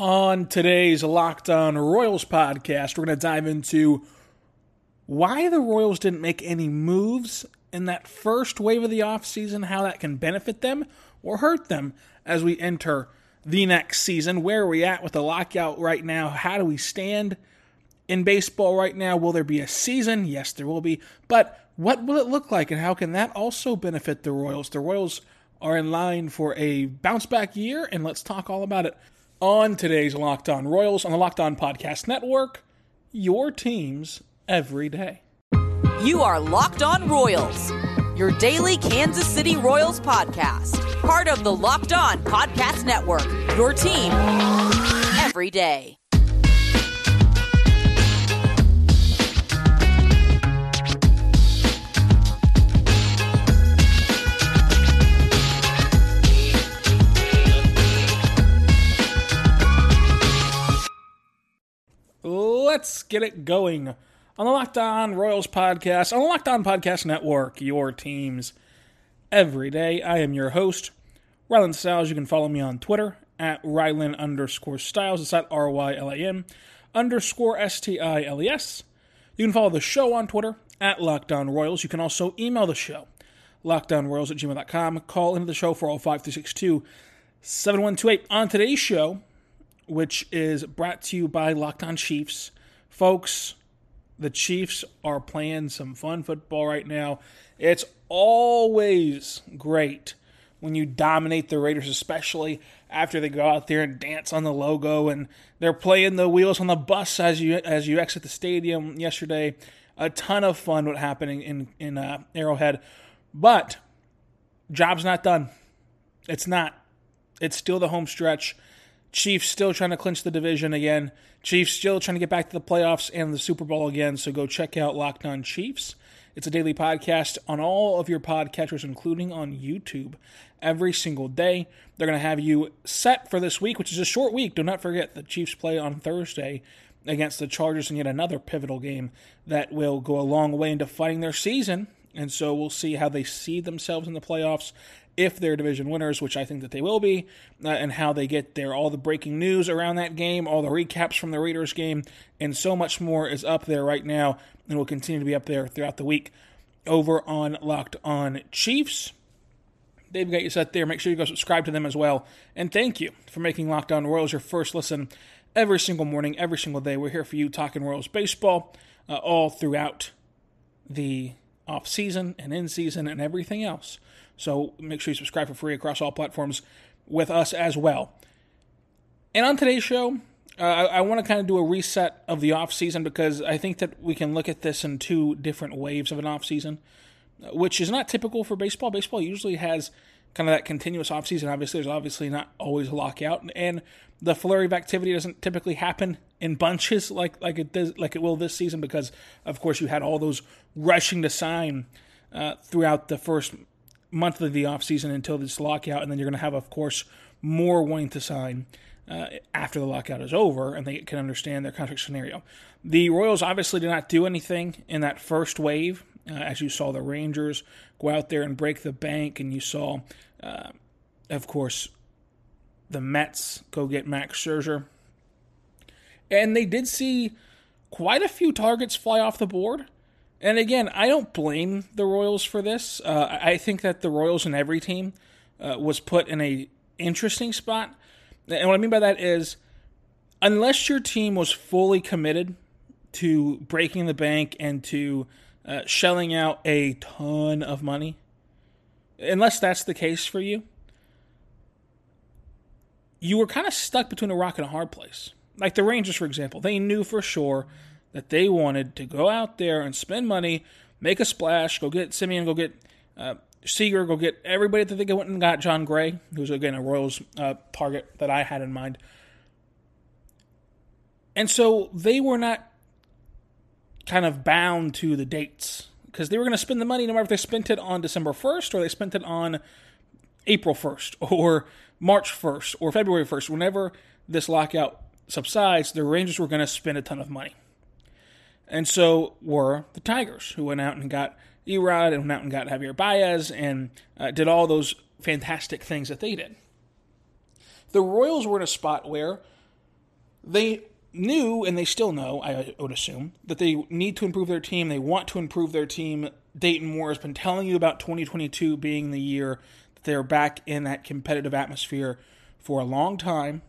On today's Locked On Royals podcast, we're going to dive into why the Royals didn't make any moves in that first wave of the offseason, how that can benefit them or hurt them as we enter the next season. Where are we at with the lockout right now? How do we stand in baseball right now? Will there be a season? Yes, there will be. But what will it look like, and how can that also benefit the Royals? The Royals are in line for a bounce back year, and let's talk all about it on today's Locked On Royals on the Locked On Podcast Network. Your teams every day. You are Locked On Royals, your daily Kansas City Royals podcast, part of the Locked On Podcast Network, your team every day. Let's get it going on the Locked On Royals podcast, on the Locked On Podcast Network, your teams every day. I am your host, Rylan Stiles. You can follow me on Twitter at Rylan underscore Stiles. It's at R Y L A N underscore S T I L E S. You can follow the show on Twitter at Locked On Royals. You can also email the show, lockedonroyals at gmail.com. Call into the show for all 5362 7128. On today's show, which is brought to you by Locked On Chiefs. Folks, the Chiefs are playing some fun football right now. It's always great when you dominate the Raiders, especially after they go out there and dance on the logo and they're playing the wheels on the bus as you as you exit the stadium yesterday. A ton of fun what happened in in uh, Arrowhead, but job's not done. It's not. It's still the home stretch. Chiefs still trying to clinch the division again. Chiefs still trying to get back to the playoffs and the Super Bowl again. So go check out Locked On Chiefs. It's a daily podcast on all of your podcatchers, including on YouTube, every single day. They're going to have you set for this week, which is a short week. Do not forget the Chiefs play on Thursday against the Chargers and yet another pivotal game that will go a long way into fighting their season. And so we'll see how they see themselves in the playoffs if they're division winners, which I think that they will be, uh, and how they get there. All the breaking news around that game, all the recaps from the Raiders game, and so much more is up there right now and will continue to be up there throughout the week over on Locked On Chiefs. They've got you set there. Make sure you go subscribe to them as well. And thank you for making Locked On Royals your first listen every single morning, every single day. We're here for you talking Royals baseball uh, all throughout the off season and in season and everything else. So make sure you subscribe for free across all platforms with us as well. And on today's show, uh, I, I want to kind of do a reset of the off season because I think that we can look at this in two different waves of an off season, which is not typical for baseball. Baseball usually has kind of that continuous offseason. Obviously, there's obviously not always a lockout, and the flurry of activity doesn't typically happen in bunches like like it does like it will this season because of course you had all those rushing to sign uh, throughout the first month of the offseason until this lockout, and then you're going to have, of course, more wanting to sign uh, after the lockout is over and they can understand their contract scenario. The Royals obviously did not do anything in that first wave, uh, as you saw the Rangers go out there and break the bank, and you saw, uh, of course, the Mets go get Max Scherzer. And they did see quite a few targets fly off the board. And again, I don't blame the Royals for this. Uh, I think that the Royals and every team uh, was put in a interesting spot. And what I mean by that is, unless your team was fully committed to breaking the bank and to uh, shelling out a ton of money, unless that's the case for you, you were kind of stuck between a rock and a hard place. Like the Rangers, for example, they knew for sure that they wanted to go out there and spend money, make a splash, go get Semien, go get uh, Seager, go get everybody that they went and got Jon Gray, who's again a Royals uh, target that I had in mind. And so they were not kind of bound to the dates because they were going to spend the money no matter if they spent it on December 1st or they spent it on April 1st or March 1st or February 1st. Whenever this lockout subsides, the Rangers were going to spend a ton of money. And so were the Tigers, who went out and got E-Rod and went out and got Javier Baez and uh, did all those fantastic things that they did. The Royals were in a spot where they knew and they still know, I would assume, that they need to improve their team. They want to improve their team. Dayton Moore has been telling you about 2022 being the year that they're back in that competitive atmosphere for a long time.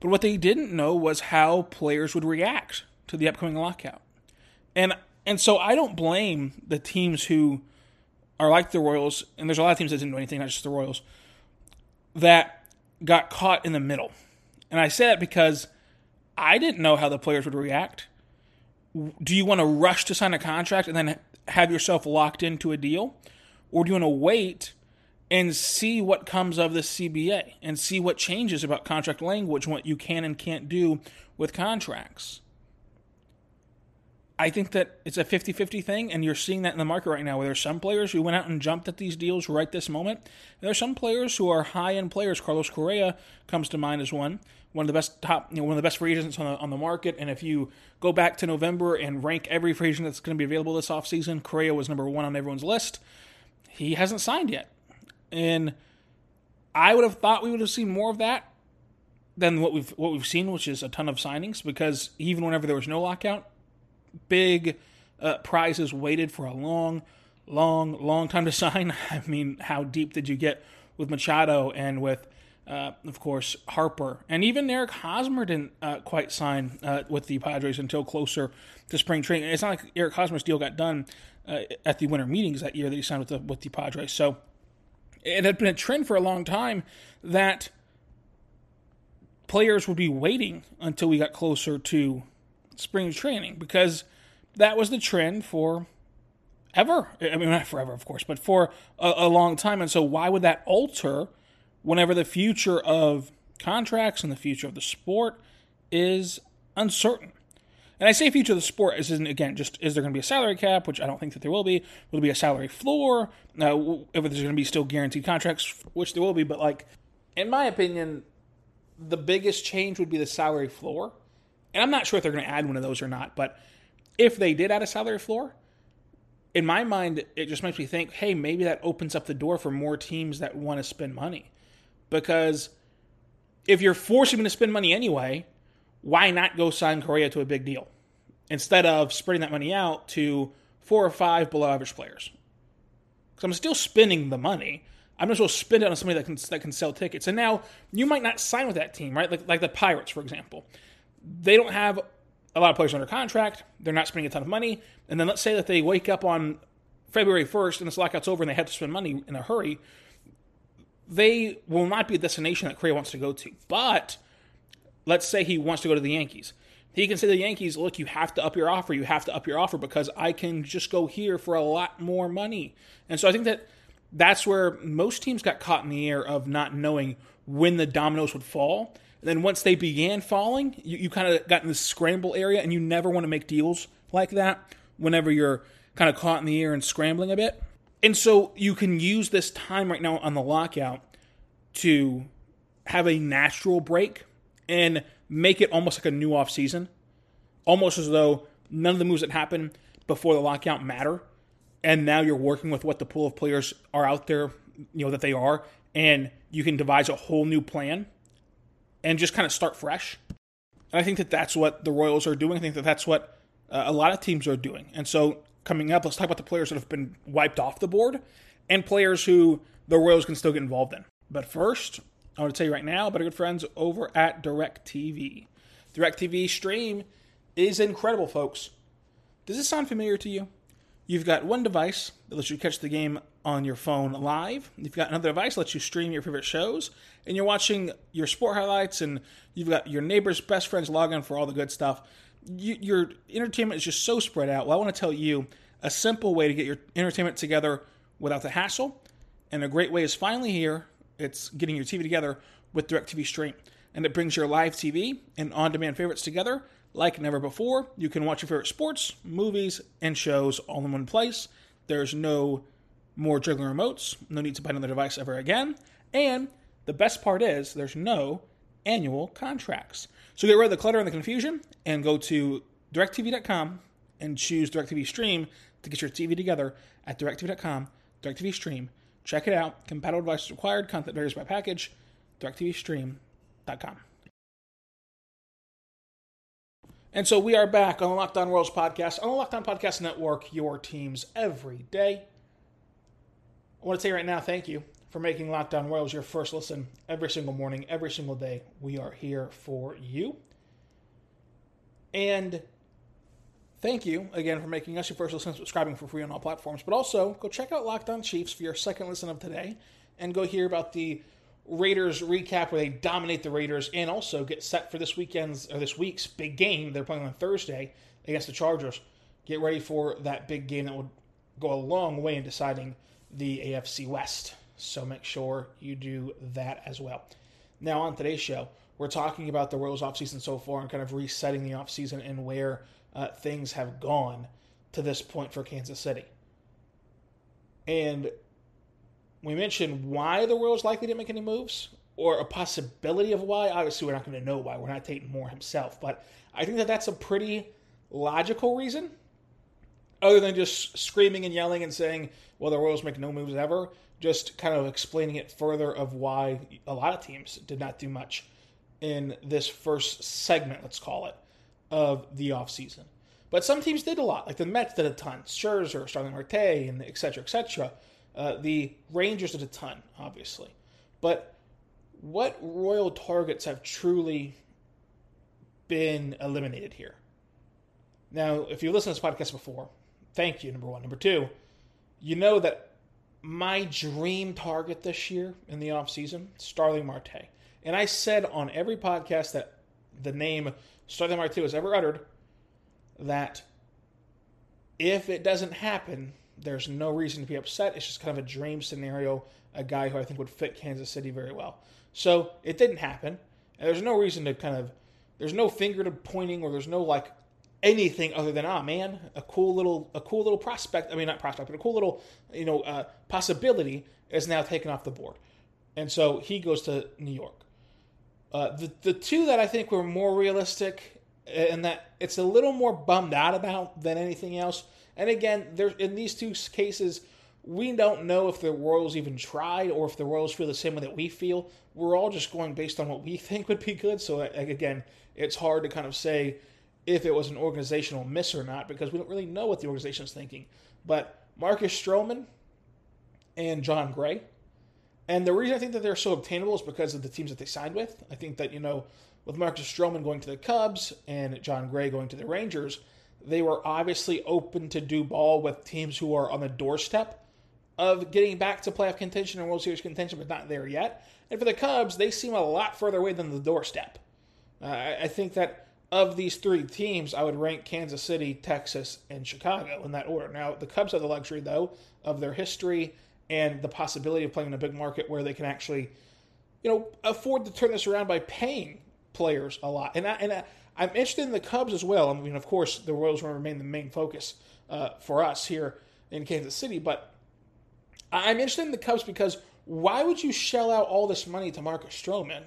But what they didn't know was how players would react to the upcoming lockout. And and so I don't blame the teams who are like the Royals, and there's a lot of teams that didn't do anything, not just the Royals, that got caught in the middle. And I say that because I didn't know how the players would react. Do you want to rush to sign a contract and then have yourself locked into a deal? Or do you want to wait and see what comes of the CBA and see what changes about contract language, what you can and can't do with contracts? I think that it's a 50 50 thing, and you're seeing that in the market right now, where there's some players who went out and jumped at these deals right this moment. And there's some players who are high end players. Carlos Correa comes to mind as one, one of the best top, you know, one of the best free agents on the, on the market. And if you go back to November and rank every free agent that's going to be available this offseason, Correa was number one on everyone's list. He hasn't signed yet. And I would have thought we would have seen more of that than what we've what we've seen, which is a ton of signings. Because even whenever there was no lockout, big uh, prizes waited for a long, long, long time to sign. I mean, how deep did you get with Machado and with, uh, of course, Harper? And even Eric Hosmer didn't uh, quite sign uh, with the Padres until closer to spring training. It's not like Eric Hosmer's deal got done uh, at the winter meetings that year that he signed with the, with the Padres. So it had been a trend for a long time that players would be waiting until we got closer to spring training because that was the trend for ever. I mean, not forever, of course, but for a, a, long time. And so, why would that alter whenever the future of contracts and the future of the sport is uncertain? And I say future of the sport is isn't again just is there going to be a salary cap, which I don't think that there will be. Will there be a salary floor? Uh, if there's going to be still guaranteed contracts, which there will be, but like in my opinion, the biggest change would be the salary floor and I'm not sure if they're going to add one of those or not, but if they did add a salary floor, in my mind, it just makes me think, hey, maybe that opens up the door for more teams that want to spend money. Because if you're forcing them to spend money anyway, why not go sign Correa to a big deal instead of spreading that money out to four or five below average players? Because I'm still spending the money. I'm just going to spend it on somebody that can that can sell tickets. And now you might not sign with that team, right? Like like the Pirates, for example they don't have a lot of players under contract. They're not spending a ton of money. And then let's say that they wake up on February 1st and this lockout's over and they have to spend money in a hurry. They will not be a destination that Correa wants to go to. But let's say he wants to go to the Yankees. He can say to the Yankees, look, you have to up your offer. You have to up your offer because I can just go here for a lot more money. And so I think that that's where most teams got caught in the air of not knowing when the dominoes would fall. And then once they began falling, you, you kind of got in this scramble area, and you never want to make deals like that whenever you're kind of caught in the air and scrambling a bit. And so you can use this time right now on the lockout to have a natural break and make it almost like a new off season, almost as though none of the moves that happen before the lockout matter. And now you're working with what the pool of players are out there, you know, that they are, and you can devise a whole new plan and just kind of start fresh. And I think that that's what the Royals are doing. I think that that's what uh, a lot of teams are doing. And so coming up, let's talk about the players that have been wiped off the board and players who the Royals can still get involved in. But first, I want to tell you right now about our good friends over at DirecTV. DirecTV Stream is incredible, folks. Does this sound familiar to you? You've got one device that lets you catch the game on your phone live. You've got another device that lets you stream your favorite shows, and you're watching your sport highlights, and you've got your neighbor's best friends log in for all the good stuff. You, your entertainment is just so spread out. Well, I want to tell you a simple way to get your entertainment together without the hassle, and a great way is finally here. It's getting your TV together with DirecTV Stream, and it brings your live TV and on-demand favorites together like never before. You can watch your favorite sports, movies, and shows all in one place. There's no more juggling remotes, no need to buy another device ever again. And the best part is there's no annual contracts. So get rid of the clutter and the confusion and go to directv.com and choose DirecTV Stream to get your TV together at directv.com, DirecTV Stream. Check it out. Compatible devices required. Content varies by package. DirecTVStream.com. And so we are back on the Locked On Royals podcast, on the Locked On Podcast Network, your teams every day. I want to say right now, thank you for making Locked On Royals your first listen every single morning, every single day. We are here for you. And thank you again for making us your first listen, subscribing for free on all platforms. But also, go check out Locked On Chiefs for your second listen of today and go hear about the Raiders recap where they dominate the Raiders and also get set for this weekend's or this week's big game. They're playing on Thursday against the Chargers. Get ready for that big game that will go a long way in deciding the AFC West. So make sure you do that as well. Now on today's show, we're talking about the Royals offseason so far and kind of resetting the offseason and where uh, things have gone to this point for Kansas City. And we mentioned why the Royals likely didn't make any moves, or a possibility of why. Obviously, we're not going to know why. We're not Dayton Moore himself, but I think that that's a pretty logical reason, other than just screaming and yelling and saying, "Well, the Royals make no moves ever." Just kind of explaining it further of why a lot of teams did not do much in this first segment, let's call it, of the offseason. But some teams did a lot, like the Mets did a ton, Scherzer, Starling Marte, and et cetera, et cetera. Uh, the Rangers did a ton, obviously. But what royal targets have truly been eliminated here? Now, if you listened to this podcast before, thank you, number one. Number two, you know that my dream target this year in the offseason, Starling Marte. And I said on every podcast that the name Starling Marte was ever uttered that if it doesn't happen, there's no reason to be upset. It's just kind of a dream scenario, a guy who I think would fit Kansas City very well. So it didn't happen. And there's no reason to kind of, there's no finger to pointing or there's no like anything other than, ah, man, a cool little, a cool little prospect. I mean, not prospect, but a cool little, you know, uh, possibility is now taken off the board. And so he goes to New York. Uh, the, the two that I think were more realistic and that it's a little more bummed out about than anything else and again, there in these two cases, we don't know if the Royals even tried or if the Royals feel the same way that we feel. We're all just going based on what we think would be good. So again, it's hard to kind of say if it was an organizational miss or not because we don't really know what the organization is thinking. But Marcus Stroman and Jon Gray, and the reason I think that they're so obtainable is because of the teams that they signed with. I think that you know, with Marcus Stroman going to the Cubs and Jon Gray going to the Rangers they were obviously open to do ball with teams who are on the doorstep of getting back to playoff contention and World Series contention, but not there yet. And for the Cubs, they seem a lot further away than the doorstep. Uh, I think that of these three teams, I would rank Kansas City, Texas, and Chicago in that order. Now, the Cubs have the luxury, though, of their history and the possibility of playing in a big market where they can actually, you know, afford to turn this around by paying players a lot. And I, and I, I'm interested in the Cubs as well. I mean, of course, the Royals will remain the main focus uh, for us here in Kansas City, but I'm interested in the Cubs because why would you shell out all this money to Marcus Stroman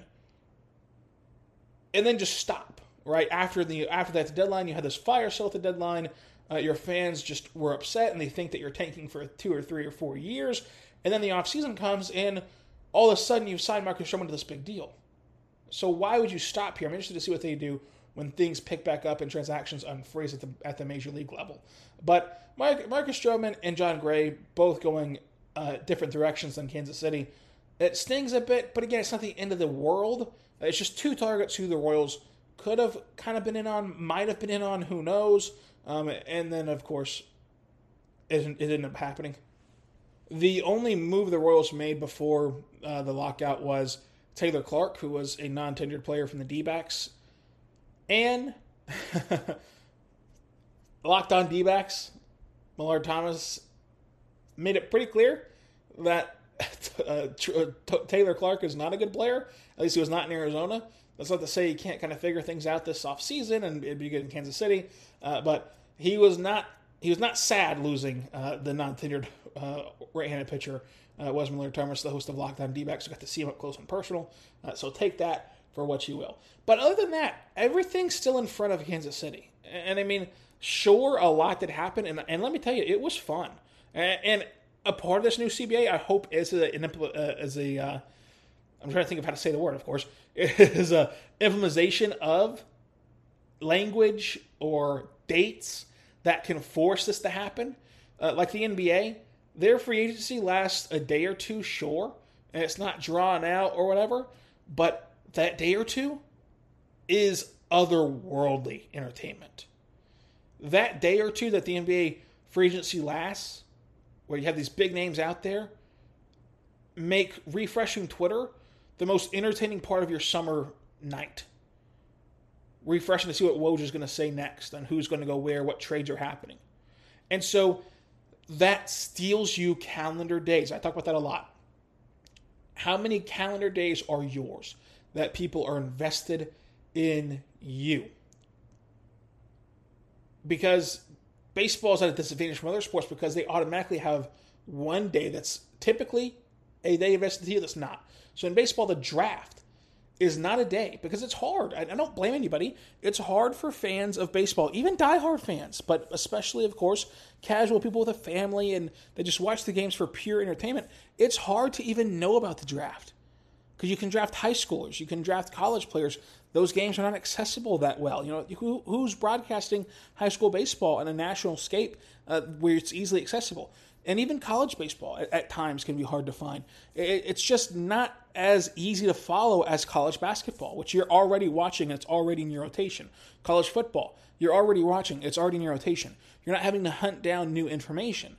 and then just stop right after the after that deadline? You had this fire sale at the deadline. Uh, your fans just were upset and they think that you're tanking for two or three or four years, and then the offseason comes and all of a sudden you've signed Marcus Stroman to this big deal. So why would you stop here? I'm interested to see what they do when things pick back up and transactions unfreeze at the at the major league level. But Marcus Stroman and Jon Gray both going uh, different directions than Kansas City. It stings a bit, but again, it's not the end of the world. It's just two targets who the Royals could have kind of been in on, might have been in on, who knows. Um, and then, of course, it, it ended up happening. The only move the Royals made before uh, the lockout was Taylor Clarke, who was a non tenured player from the D backs, and locked on D backs, Millard Thomas made it pretty clear that uh, Taylor Clarke is not a good player. At least he was not in Arizona. That's not to say he can't kind of figure things out this offseason and it'd be good in Kansas City. Uh, but he was not he was not sad losing uh, the non tenured uh, right handed pitcher. Uh, was Millard Thomas, the host of Locked On D-backs, so got to see him up close and personal. Uh, so take that for what you will. But other than that, everything's still in front of Kansas City. And I mean, sure, a lot did happen. And, and let me tell you, it was fun. And, and a part of this new CBA, I hope, is a, an, uh, is a uh, I'm trying to think of how to say the word, of course, is a implementation of language or dates that can force this to happen. Uh, like the NBA, their free agency lasts a day or two, sure, and it's not drawn out or whatever, but that day or two is otherworldly entertainment. That day or two that the NBA free agency lasts, where you have these big names out there, make refreshing Twitter the most entertaining part of your summer night. Refreshing to see what Woj is going to say next and who's going to go where, what trades are happening. And so that steals you calendar days. I talk about that a lot. How many calendar days are yours that people are invested in you? Because baseball is at a disadvantage from other sports because they automatically have one day that's typically a day invested in that's not. So in baseball, the draft is not a day because it's hard. I, don't blame anybody. It's hard for fans of baseball, even diehard fans, but especially, of course, casual people with a family and they just watch the games for pure entertainment. It's hard to even know about the draft because you can draft high schoolers, you can draft college players. Those games are not accessible that well. You know, who, who's broadcasting high school baseball on a national scape uh, where it's easily accessible? And even college baseball at, at times can be hard to find. It, it's just not as easy to follow as college basketball, which you're already watching and it's already in your rotation. College football, you're already watching, it's already in your rotation. You're not having to hunt down new information.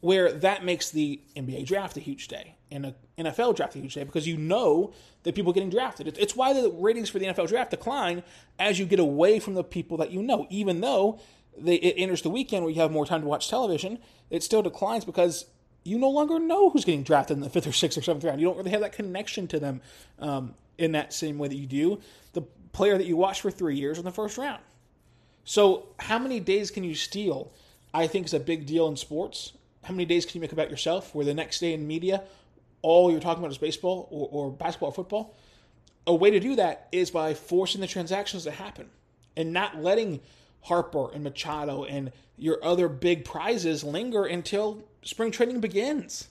Where that makes the NBA draft a huge day and a NFL draft a huge day because you know that people are getting drafted. It's why the ratings for the NFL draft decline as you get away from the people that you know, even though they, it enters the weekend where you have more time to watch television, it still declines because you no longer know who's getting drafted in the fifth or sixth or seventh round. You don't really have that connection to them um, in that same way that you do the player that you watched for three years in the first round. So, how many days can you steal? I think is a big deal in sports. How many days can you make about yourself where the next day in media, all you're talking about is baseball or, or basketball or football? A way to do that is by forcing the transactions to happen and not letting Harper and Machado and your other big prizes linger until spring training begins.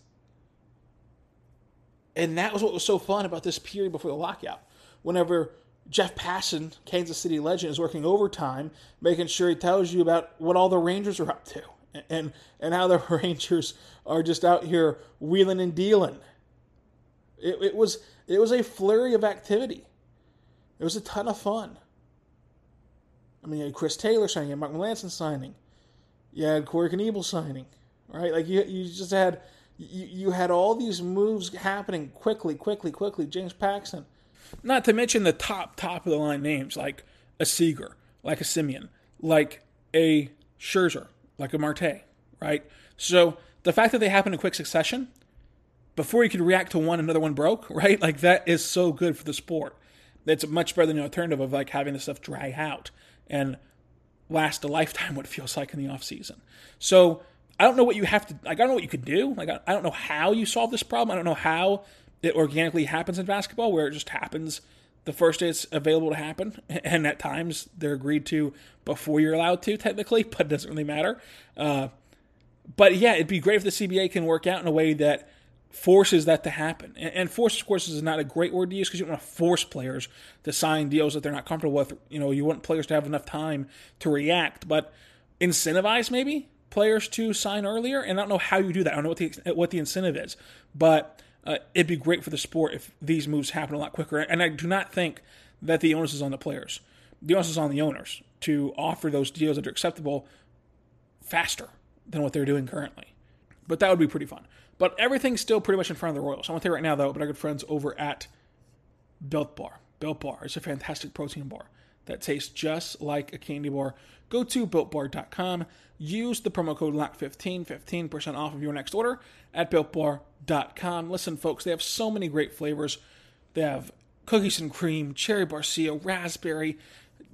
And that was what was so fun about this period before the lockout. Whenever Jeff Passan, Kansas City legend, is working overtime, making sure he tells you about what all the Rangers are up to and and how the Rangers are just out here wheeling and dealing. It, it was it was a flurry of activity. It was a ton of fun. I mean, you had Chris Taylor signing, you had Mark Melancon signing, you had Corey Knebel signing, right? Like you, you just had you, you had all these moves happening quickly, quickly, quickly. James Paxton, not to mention the top top of the line names like a Seager, like a Semien, like a Scherzer, like a Marte, right? So the fact that they happen in quick succession, before you could react to one, another one broke, right? Like that is so good for the sport. It's much better than the alternative of like having the stuff dry out and last a lifetime what it feels like in the off season. So I don't know what you have to like I don't know what you could do. Like I, I don't know how you solve this problem. I don't know how it organically happens in basketball where it just happens the first day it's available to happen and at times they're agreed to before you're allowed to technically but it doesn't really matter uh, but yeah it'd be great if the cba can work out in a way that forces that to happen. And, and force, of course, is not a great word to use because you don't want to force players to sign deals that they're not comfortable with. You know, you want players to have enough time to react, but incentivize maybe players to sign earlier. And I don't know how you do that. I don't know what the what the incentive is, but uh, it'd be great for the sport if these moves happen a lot quicker. And I do not think that the onus is on the players. The onus is on the owners to offer those deals that are acceptable faster than what they're doing currently. But that would be pretty fun. But everything's still pretty much in front of the Royals. I want to you right now, though, but our good friends over at Built Bar. Built Bar is a fantastic protein bar that tastes just like a candy bar. Go to builtbar.com. Use the promo code LOCK15, 15% off of your next order at builtbar.com. Listen, folks, they have so many great flavors. They have cookies and cream, cherry barcia, raspberry,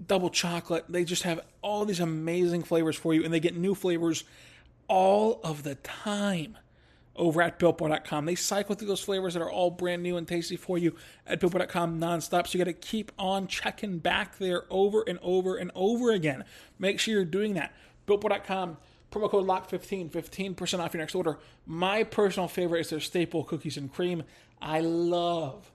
double chocolate. They just have all these amazing flavors for you, and they get new flavors all of the time over at BuiltBar.com. They cycle through those flavors that are all brand new and tasty for you at BuiltBar.com nonstop. So you got to keep on checking back there over and over and over again. Make sure you're doing that. BuiltBar.com, promo code LOCK15, 15% off your next order. My personal favorite is their staple cookies and cream. I love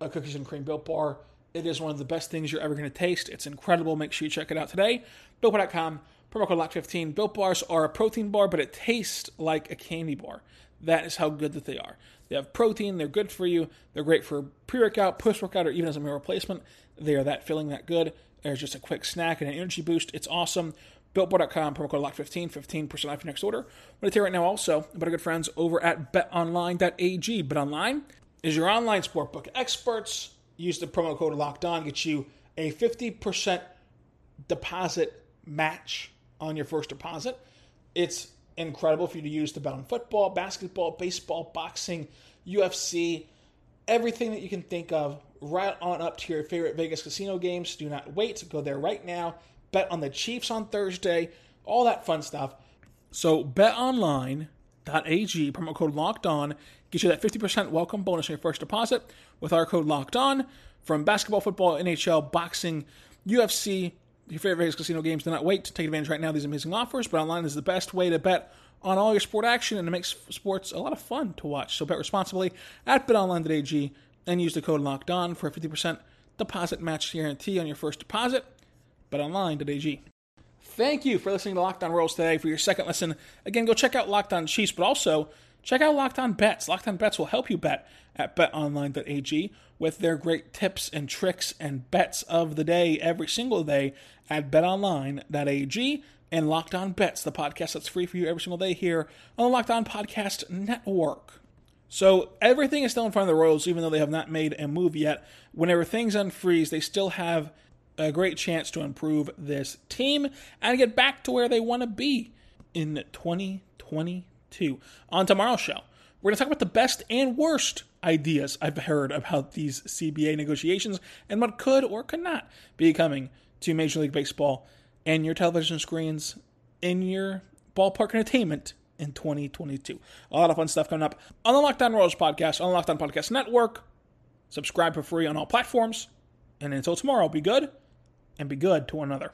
a cookies and cream Built Bar It is one of the best things you're ever going to taste. It's incredible. Make sure you check it out today. BuiltBar.com, promo code LOCK15. Built Bars are a protein bar, but it tastes like a candy bar. That is how good that they are. They have protein, they're good for you, they're great for pre workout, post workout, or even as a meal replacement. They are that filling that good. There's just a quick snack and an energy boost. It's awesome. BuiltBar.com, promo code LOCK15, 15% off your next order. Going to tell you right now also about our good friends over at betonline.ag. BetOnline is your online sportbook experts. Use the promo code Locked On, get you a 50% deposit match on your first deposit. It's incredible for you to use to bet on football, basketball, baseball, boxing, UFC, everything that you can think of, right on up to your favorite Vegas casino games. Do not wait. Go there right now. Bet on the Chiefs on Thursday, all that fun stuff. So, betonline.ag, promo code locked on, gets you that 50% welcome bonus on your first deposit with our code locked on from basketball, football, NHL, boxing, UFC, your favorite Vegas casino games. Do not wait to take advantage right now these amazing offers. Bet online is the best way to bet on all your sport action, and it makes sports a lot of fun to watch. So bet responsibly at betonline.ag and use the code locked on for a 50% deposit match guarantee on your first deposit. BetOnline.ag. Thank you for listening to Locked On Royals today. For your second listen, again, go check out Locked On Chiefs, but also check out Locked On Bets. Locked On Bets will help you bet at betonline.ag with their great tips and tricks and bets of the day every single day at betonline.ag and Locked On Bets, the podcast that's free for you every single day here on the Locked On Podcast Network. So everything is still in front of the Royals, even though they have not made a move yet. Whenever things unfreeze, they still have a great chance to improve this team and get back to where they want to be in 2022. On tomorrow's show, we're going to talk about the best and worst ideas I've heard about these CBA negotiations and what could or could not be coming to Major League Baseball and your television screens in your ballpark entertainment in 2022. A lot of fun stuff coming up on the Locked On Royals podcast, on the Locked On Podcast Network. Subscribe for free on all platforms. And until tomorrow, be good and be good to one another.